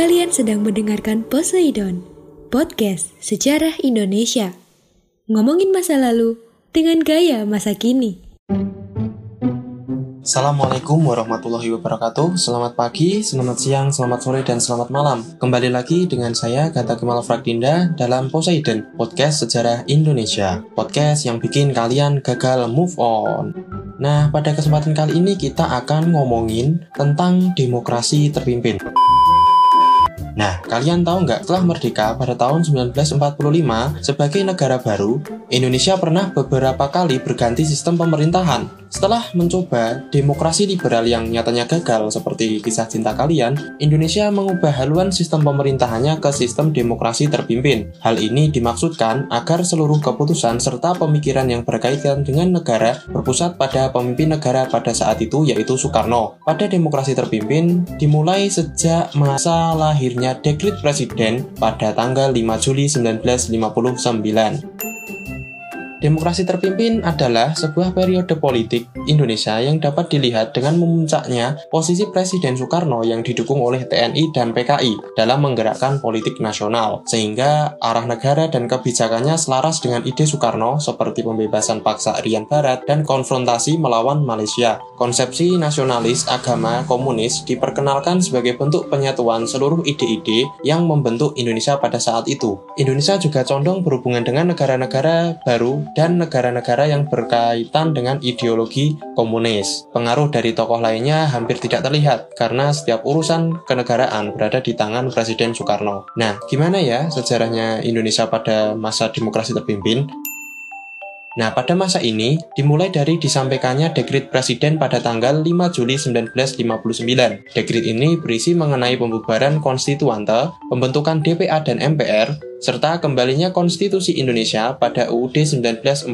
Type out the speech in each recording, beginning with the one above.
Kalian sedang mendengarkan Poseidon, podcast sejarah Indonesia. Ngomongin masa lalu dengan gaya masa kini. Assalamualaikum warahmatullahi wabarakatuh. Selamat pagi, selamat siang, selamat sore, dan selamat malam. Kembali lagi dengan saya Gata Kemal Frakdinda dalam Poseidon Podcast Sejarah Indonesia. Podcast yang bikin kalian gagal move on. Nah, pada kesempatan kali ini kita akan ngomongin tentang demokrasi terpimpin Nah, kalian tahu nggak setelah merdeka pada tahun 1945 sebagai negara baru, Indonesia pernah beberapa kali berganti sistem pemerintahan. Setelah mencoba demokrasi liberal yang nyatanya gagal seperti kisah cinta kalian, Indonesia mengubah haluan sistem pemerintahannya ke sistem demokrasi terpimpin. Hal ini dimaksudkan agar seluruh keputusan serta pemikiran yang berkaitan dengan negara berpusat pada pemimpin negara pada saat itu yaitu Soekarno. Pada demokrasi terpimpin dimulai sejak masa lahirnya dekrit presiden pada tanggal 5 Juli 1959. Demokrasi terpimpin adalah sebuah periode politik Indonesia yang dapat dilihat dengan memuncaknya posisi Presiden Soekarno yang didukung oleh TNI dan PKI dalam menggerakkan politik nasional, sehingga arah negara dan kebijakannya selaras dengan ide Soekarno seperti pembebasan paksa Rian Barat dan konfrontasi melawan Malaysia. Konsepsi nasionalis agama komunis diperkenalkan sebagai bentuk penyatuan seluruh ide-ide yang membentuk Indonesia pada saat itu. Indonesia juga condong berhubungan dengan negara-negara baru dan negara-negara yang berkaitan dengan ideologi komunis. Pengaruh dari tokoh lainnya hampir tidak terlihat karena setiap urusan kenegaraan berada di tangan Presiden Soekarno. Nah, gimana ya sejarahnya Indonesia pada masa demokrasi terpimpin? Nah, pada masa ini, dimulai dari disampaikannya dekrit presiden pada tanggal 5 Juli 1959. Dekrit ini berisi mengenai pembubaran konstituante, pembentukan DPA dan MPR, serta kembalinya konstitusi Indonesia pada UUD 1945.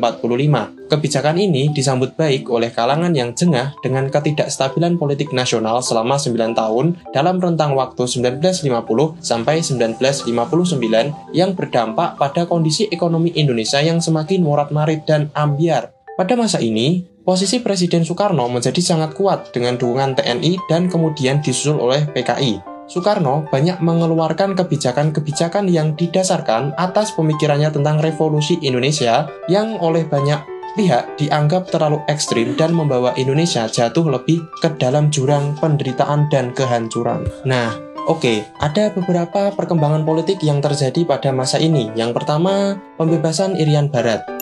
Kebijakan ini disambut baik oleh kalangan yang jengah dengan ketidakstabilan politik nasional selama 9 tahun dalam rentang waktu 1950 sampai 1959 yang berdampak pada kondisi ekonomi Indonesia yang semakin morat-marit dan ambiar. Pada masa ini, posisi Presiden Soekarno menjadi sangat kuat dengan dukungan TNI dan kemudian disusul oleh PKI. Soekarno banyak mengeluarkan kebijakan-kebijakan yang didasarkan atas pemikirannya tentang revolusi Indonesia yang oleh banyak pihak dianggap terlalu ekstrim dan membawa Indonesia jatuh lebih ke dalam jurang penderitaan dan kehancuran. Nah, oke, ada beberapa perkembangan politik yang terjadi pada masa ini. Yang pertama, pembebasan Irian Barat.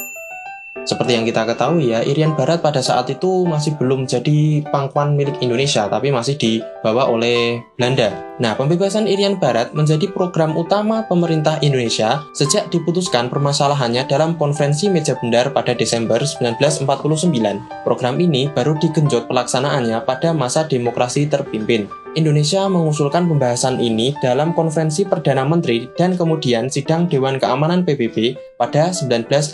Seperti yang kita ketahui ya, Irian Barat pada saat itu masih belum jadi pangkuan milik Indonesia, tapi masih dibawa oleh Belanda. Nah, pembebasan Irian Barat menjadi program utama pemerintah Indonesia sejak diputuskan permasalahannya dalam konferensi meja bundar pada Desember 1949. Program ini baru digenjot pelaksanaannya pada masa demokrasi terpimpin. Indonesia mengusulkan pembahasan ini dalam konferensi Perdana Menteri dan kemudian sidang Dewan Keamanan PBB pada 1956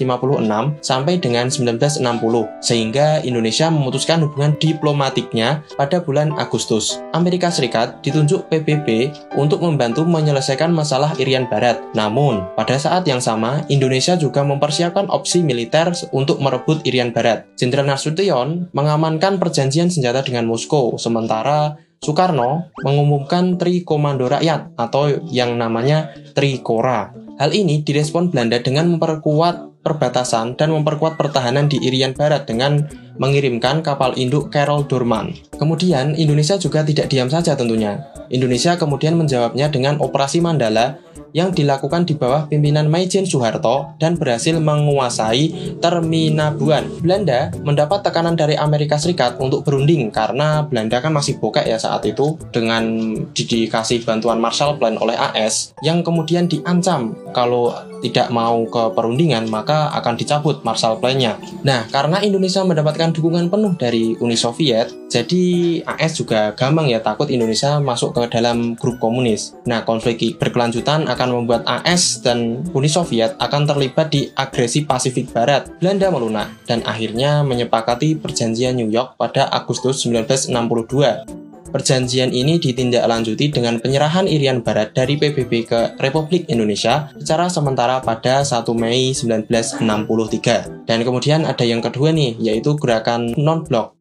sampai dengan 1960, sehingga Indonesia memutuskan hubungan diplomatiknya pada bulan Agustus. Amerika Serikat ditunjuk PBB untuk membantu menyelesaikan masalah Irian Barat. Namun, pada saat yang sama, Indonesia juga mempersiapkan opsi militer untuk merebut Irian Barat. Jenderal Nasution mengamankan perjanjian senjata dengan Moskow, sementara Soekarno mengumumkan Tri Komando Rakyat atau yang namanya Trikora. Hal ini direspon Belanda dengan memperkuat perbatasan dan memperkuat pertahanan di Irian Barat dengan mengirimkan kapal induk Carol Dorman. Kemudian Indonesia juga tidak diam saja tentunya. Indonesia kemudian menjawabnya dengan Operasi Mandala yang dilakukan di bawah pimpinan Maijen Soeharto dan berhasil menguasai Terminabuan. Belanda mendapat tekanan dari Amerika Serikat untuk berunding karena Belanda kan masih bokek ya saat itu dengan dikasih bantuan Marshall Plan oleh AS yang kemudian diancam kalau tidak mau ke perundingan maka akan dicabut Marshall Plan-nya. Nah, karena Indonesia mendapatkan dukungan penuh dari Uni Soviet, jadi AS juga gampang ya takut Indonesia masuk ke dalam grup komunis. Nah, konflik berkelanjutan akan membuat AS dan Uni Soviet akan terlibat di agresi Pasifik Barat. Belanda melunak dan akhirnya menyepakati perjanjian New York pada Agustus 1962. Perjanjian ini ditindaklanjuti dengan penyerahan Irian Barat dari PBB ke Republik Indonesia secara sementara pada 1 Mei 1963. Dan kemudian ada yang kedua nih, yaitu gerakan non-blok.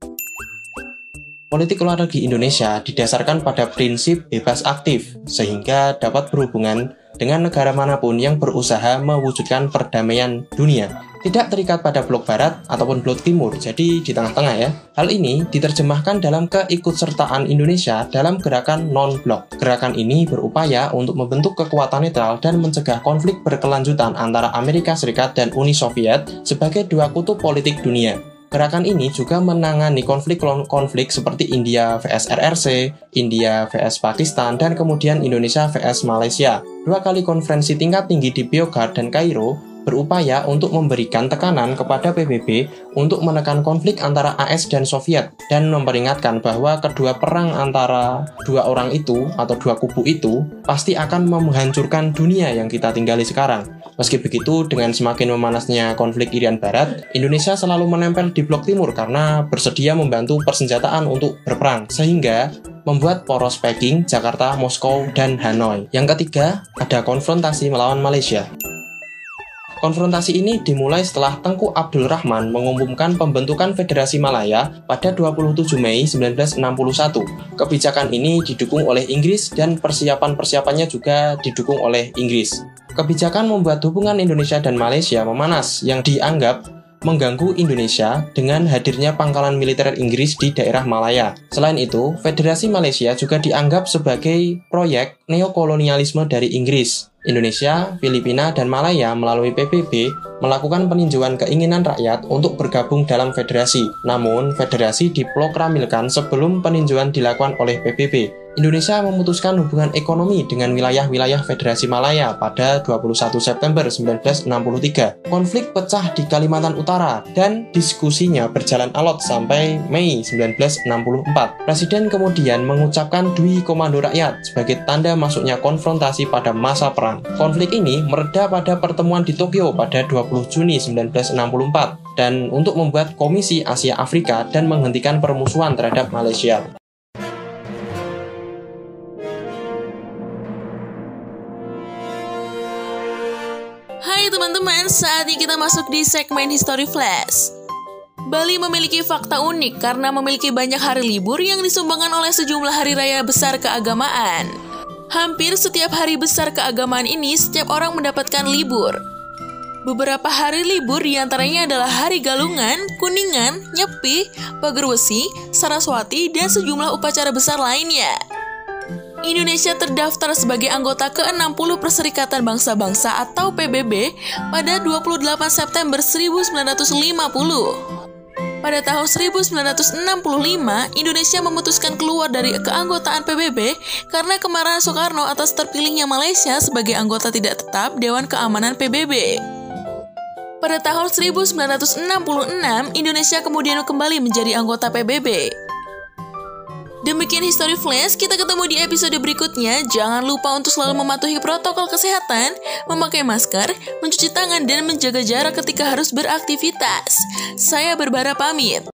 Politik luar negeri Indonesia didasarkan pada prinsip bebas aktif, sehingga dapat berhubungan dengan negara mana pun yang berusaha mewujudkan perdamaian dunia tidak terikat pada blok barat ataupun blok timur, jadi di tengah-tengah ya. Hal ini diterjemahkan dalam keikutsertaan Indonesia dalam gerakan non-blok. Gerakan ini berupaya untuk membentuk kekuatan netral dan mencegah konflik berkelanjutan antara Amerika Serikat dan Uni Soviet sebagai dua kutub politik dunia. Gerakan ini juga menangani konflik-konflik seperti India vs RRC, India vs Pakistan, dan kemudian Indonesia vs Malaysia. Dua kali konferensi tingkat tinggi di Biogard dan Kairo berupaya untuk memberikan tekanan kepada PBB untuk menekan konflik antara AS dan Soviet dan memperingatkan bahwa kedua perang antara dua orang itu atau dua kubu itu pasti akan menghancurkan dunia yang kita tinggali sekarang. Meski begitu, dengan semakin memanasnya konflik Irian Barat, Indonesia selalu menempel di blok timur karena bersedia membantu persenjataan untuk berperang, sehingga membuat poros Peking, Jakarta, Moskow, dan Hanoi. Yang ketiga, ada konfrontasi melawan Malaysia. Konfrontasi ini dimulai setelah Tengku Abdul Rahman mengumumkan pembentukan Federasi Malaya pada 27 Mei 1961. Kebijakan ini didukung oleh Inggris dan persiapan-persiapannya juga didukung oleh Inggris. Kebijakan membuat hubungan Indonesia dan Malaysia memanas yang dianggap mengganggu Indonesia dengan hadirnya pangkalan militer Inggris di daerah Malaya. Selain itu, Federasi Malaysia juga dianggap sebagai proyek neokolonialisme dari Inggris. Indonesia, Filipina, dan Malaya melalui PBB melakukan peninjauan keinginan rakyat untuk bergabung dalam federasi. Namun, federasi diproklamilkan sebelum peninjauan dilakukan oleh PBB. Indonesia memutuskan hubungan ekonomi dengan wilayah-wilayah Federasi Malaya pada 21 September 1963. Konflik pecah di Kalimantan Utara dan diskusinya berjalan alot sampai Mei 1964. Presiden kemudian mengucapkan Dwi Komando Rakyat sebagai tanda masuknya konfrontasi pada masa perang. Konflik ini mereda pada pertemuan di Tokyo pada 20 Juni 1964 dan untuk membuat Komisi Asia Afrika dan menghentikan permusuhan terhadap Malaysia. Teman-teman, saatnya kita masuk di segmen History Flash. Bali memiliki fakta unik karena memiliki banyak hari libur yang disumbangkan oleh sejumlah hari raya besar keagamaan. Hampir setiap hari besar keagamaan ini, setiap orang mendapatkan libur. Beberapa hari libur di antaranya adalah Hari Galungan, Kuningan, Nyepi, Pager Wesi, Saraswati, dan sejumlah upacara besar lainnya. Indonesia terdaftar sebagai anggota ke-60 Perserikatan Bangsa-Bangsa atau PBB pada 28 September 1950. Pada tahun 1965, Indonesia memutuskan keluar dari keanggotaan PBB karena kemarahan Soekarno atas terpilihnya Malaysia sebagai anggota tidak tetap Dewan Keamanan PBB. Pada tahun 1966, Indonesia kemudian kembali menjadi anggota PBB. Demikian History Flash, kita ketemu di episode berikutnya. Jangan lupa untuk selalu mematuhi protokol kesehatan, memakai masker, mencuci tangan, dan menjaga jarak ketika harus beraktivitas. Saya Berbara pamit.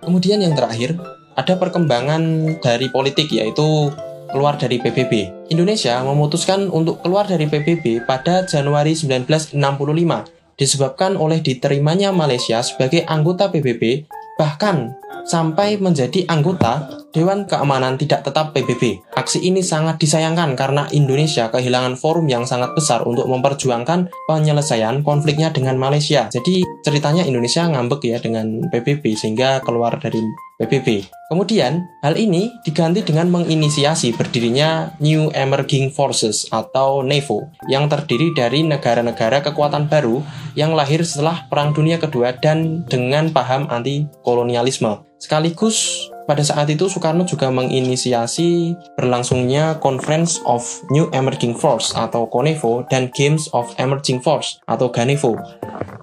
Kemudian yang terakhir, ada perkembangan dari politik yaitu keluar dari PBB. Indonesia memutuskan untuk keluar dari PBB pada Januari 1965 disebabkan oleh diterimanya Malaysia sebagai anggota PBB, bahkan sampai menjadi anggota Dewan Keamanan Tidak Tetap PBB. Aksi ini sangat disayangkan karena Indonesia kehilangan forum yang sangat besar untuk memperjuangkan penyelesaian konfliknya dengan Malaysia. Jadi ceritanya Indonesia ngambek ya dengan PBB sehingga keluar dari PBB. Kemudian, hal ini diganti dengan menginisiasi berdirinya New Emerging Forces atau NEVO yang terdiri dari negara-negara kekuatan baru yang lahir setelah Perang Dunia Kedua dan dengan paham anti kolonialisme. Sekaligus pada saat itu Soekarno juga menginisiasi berlangsungnya Conference of New Emerging Force atau CONEFO dan Games of Emerging Force atau GANEFO.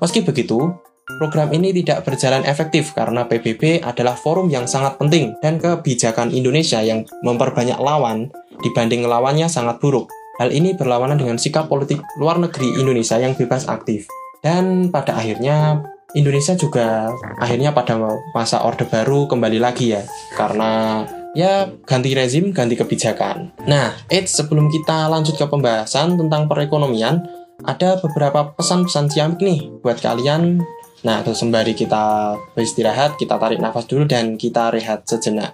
Meski begitu, Program ini tidak berjalan efektif karena PBB adalah forum yang sangat penting dan kebijakan Indonesia yang memperbanyak lawan dibanding lawannya sangat buruk. Hal ini berlawanan dengan sikap politik luar negeri Indonesia yang bebas aktif. Dan pada akhirnya Indonesia juga akhirnya pada masa Orde Baru kembali lagi ya. Karena ya ganti rezim, ganti kebijakan. Nah, Eits, sebelum kita lanjut ke pembahasan tentang perekonomian, ada beberapa pesan-pesan ciamik nih buat kalian Nah, sembari kita beristirahat, kita tarik nafas dulu dan kita rehat sejenak.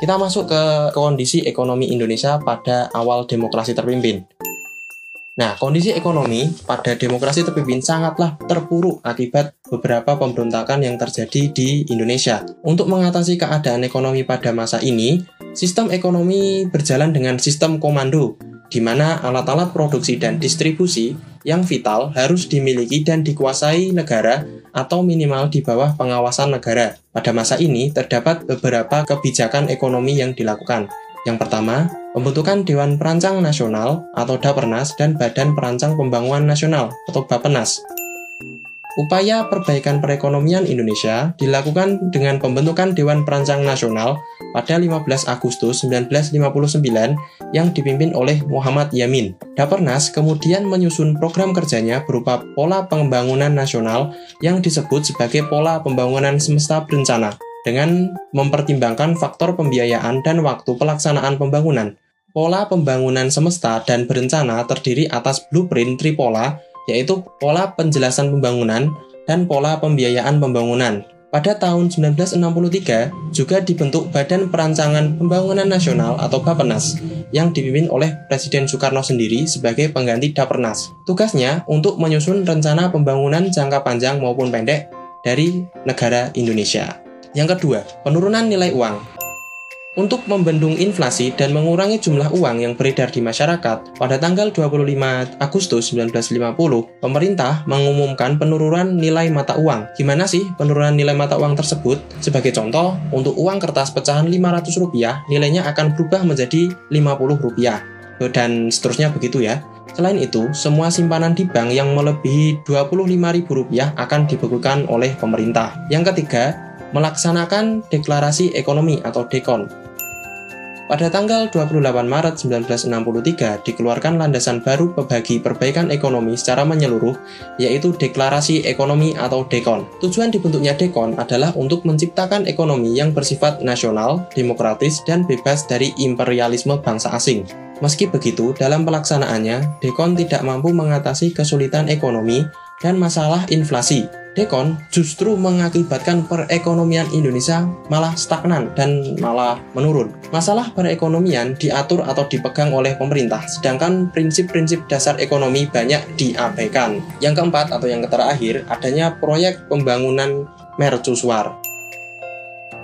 Kita masuk ke kondisi ekonomi Indonesia pada awal demokrasi terpimpin. Nah, kondisi ekonomi pada demokrasi terpimpin sangatlah terpuruk akibat beberapa pemberontakan yang terjadi di Indonesia. Untuk mengatasi keadaan ekonomi pada masa ini, sistem ekonomi berjalan dengan sistem komando, di mana alat-alat produksi dan distribusi yang vital harus dimiliki dan dikuasai negara atau minimal di bawah pengawasan negara. Pada masa ini, terdapat beberapa kebijakan ekonomi yang dilakukan. Yang pertama, pembentukan Dewan Perancang Nasional atau Dapernas dan Badan Perancang Pembangunan Nasional atau Bapenas. Upaya perbaikan perekonomian Indonesia dilakukan dengan pembentukan Dewan Perancang Nasional pada 15 Agustus 1959 yang dipimpin oleh Muhammad Yamin. Dapernas kemudian menyusun program kerjanya berupa pola pembangunan nasional yang disebut sebagai pola pembangunan semesta berencana dengan mempertimbangkan faktor pembiayaan dan waktu pelaksanaan pembangunan. Pola pembangunan semesta dan berencana terdiri atas blueprint tripola, yaitu pola penjelasan pembangunan dan pola pembiayaan pembangunan. Pada tahun 1963 juga dibentuk Badan Perancangan Pembangunan Nasional atau Bapenas yang dipimpin oleh Presiden Soekarno sendiri sebagai pengganti Dapernas. Tugasnya untuk menyusun rencana pembangunan jangka panjang maupun pendek dari negara Indonesia. Yang kedua, penurunan nilai uang. Untuk membendung inflasi dan mengurangi jumlah uang yang beredar di masyarakat, pada tanggal 25 Agustus 1950, pemerintah mengumumkan penurunan nilai mata uang. Gimana sih penurunan nilai mata uang tersebut? Sebagai contoh, untuk uang kertas pecahan Rp500, nilainya akan berubah menjadi Rp50. Dan seterusnya begitu ya. Selain itu, semua simpanan di bank yang melebihi Rp25.000 akan dibekukan oleh pemerintah. Yang ketiga, melaksanakan deklarasi ekonomi atau DEKON. Pada tanggal 28 Maret 1963 dikeluarkan landasan baru bagi perbaikan ekonomi secara menyeluruh yaitu Deklarasi Ekonomi atau DEKON. Tujuan dibentuknya DEKON adalah untuk menciptakan ekonomi yang bersifat nasional, demokratis, dan bebas dari imperialisme bangsa asing. Meski begitu, dalam pelaksanaannya, DEKON tidak mampu mengatasi kesulitan ekonomi dan masalah inflasi Dekon justru mengakibatkan perekonomian Indonesia malah stagnan dan malah menurun. Masalah perekonomian diatur atau dipegang oleh pemerintah, sedangkan prinsip-prinsip dasar ekonomi banyak diabaikan. Yang keempat atau yang terakhir, adanya proyek pembangunan mercusuar.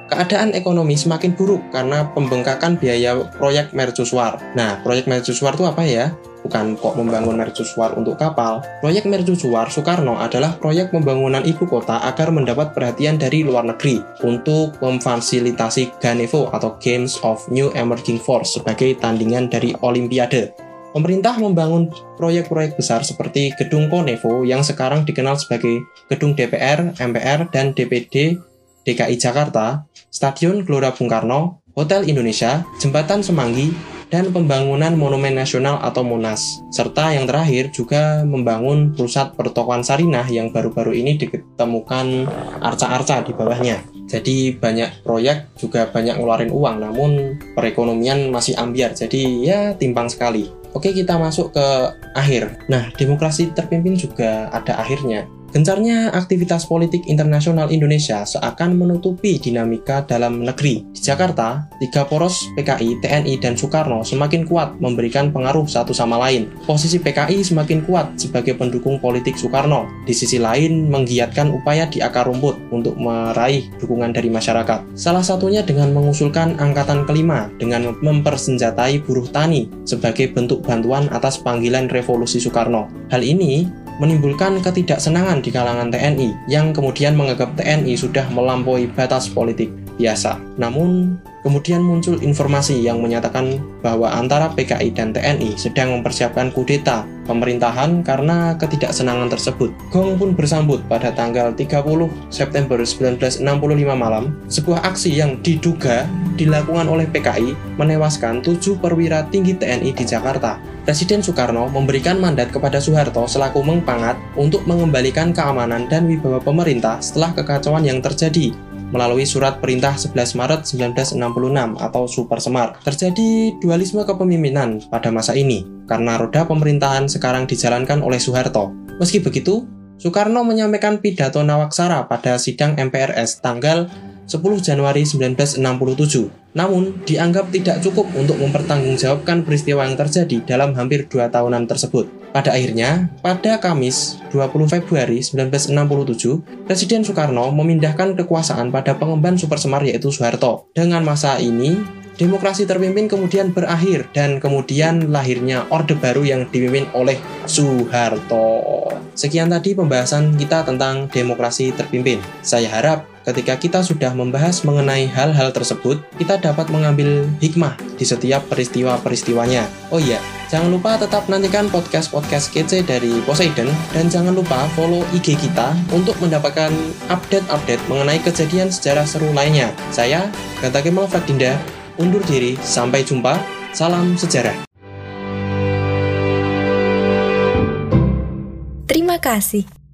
Keadaan ekonomi semakin buruk karena pembengkakan biaya proyek mercusuar. Nah, proyek mercusuar itu apa ya? bukan kok membangun mercusuar untuk kapal. Proyek mercusuar Soekarno adalah proyek pembangunan ibu kota agar mendapat perhatian dari luar negeri untuk memfasilitasi Ganevo atau Games of New Emerging Force sebagai tandingan dari Olimpiade. Pemerintah membangun proyek-proyek besar seperti Gedung Konevo yang sekarang dikenal sebagai Gedung DPR, MPR, dan DPD DKI Jakarta, Stadion Gelora Bung Karno, Hotel Indonesia, Jembatan Semanggi, dan pembangunan Monumen Nasional atau Monas. Serta yang terakhir juga membangun pusat pertokoan Sarinah yang baru-baru ini ditemukan arca-arca di bawahnya. Jadi banyak proyek juga banyak ngeluarin uang namun perekonomian masih ambiar jadi ya timpang sekali. Oke, kita masuk ke akhir. Nah, demokrasi terpimpin juga ada akhirnya. Gencarnya aktivitas politik internasional Indonesia seakan menutupi dinamika dalam negeri. Di Jakarta, tiga poros PKI, TNI, dan Soekarno semakin kuat memberikan pengaruh satu sama lain. Posisi PKI semakin kuat sebagai pendukung politik Soekarno. Di sisi lain, menggiatkan upaya di akar rumput untuk meraih dukungan dari masyarakat. Salah satunya dengan mengusulkan angkatan kelima dengan mempersenjatai buruh tani sebagai bentuk bantuan atas panggilan revolusi Soekarno. Hal ini menimbulkan ketidaksenangan di kalangan TNI yang kemudian menganggap TNI sudah melampaui batas politik biasa. Namun, kemudian muncul informasi yang menyatakan bahwa antara PKI dan TNI sedang mempersiapkan kudeta pemerintahan karena ketidaksenangan tersebut. Gong pun bersambut pada tanggal 30 September 1965 malam, sebuah aksi yang diduga dilakukan oleh PKI menewaskan tujuh perwira tinggi TNI di Jakarta Presiden Soekarno memberikan mandat kepada Soeharto selaku Mengpangat untuk mengembalikan keamanan dan wibawa pemerintah setelah kekacauan yang terjadi melalui surat perintah 11 Maret 1966 atau Super Semar. Terjadi dualisme kepemimpinan pada masa ini karena roda pemerintahan sekarang dijalankan oleh Soeharto. Meski begitu, Soekarno menyampaikan pidato Nawaksara pada sidang MPRS tanggal 10 Januari 1967. Namun, dianggap tidak cukup untuk mempertanggungjawabkan peristiwa yang terjadi dalam hampir dua tahunan tersebut. Pada akhirnya, pada Kamis 20 Februari 1967, Presiden Soekarno memindahkan kekuasaan pada pengemban super semar yaitu Soeharto. Dengan masa ini, demokrasi terpimpin kemudian berakhir dan kemudian lahirnya Orde Baru yang dipimpin oleh Soeharto. Sekian tadi pembahasan kita tentang demokrasi terpimpin. Saya harap ketika kita sudah membahas mengenai hal-hal tersebut, kita dapat mengambil hikmah di setiap peristiwa-peristiwanya. Oh iya, jangan lupa tetap nantikan podcast-podcast kece dari Poseidon dan jangan lupa follow IG kita untuk mendapatkan update-update mengenai kejadian sejarah seru lainnya. Saya, Gata Kemal Fadinda, undur diri, sampai jumpa, salam sejarah. Terima kasih.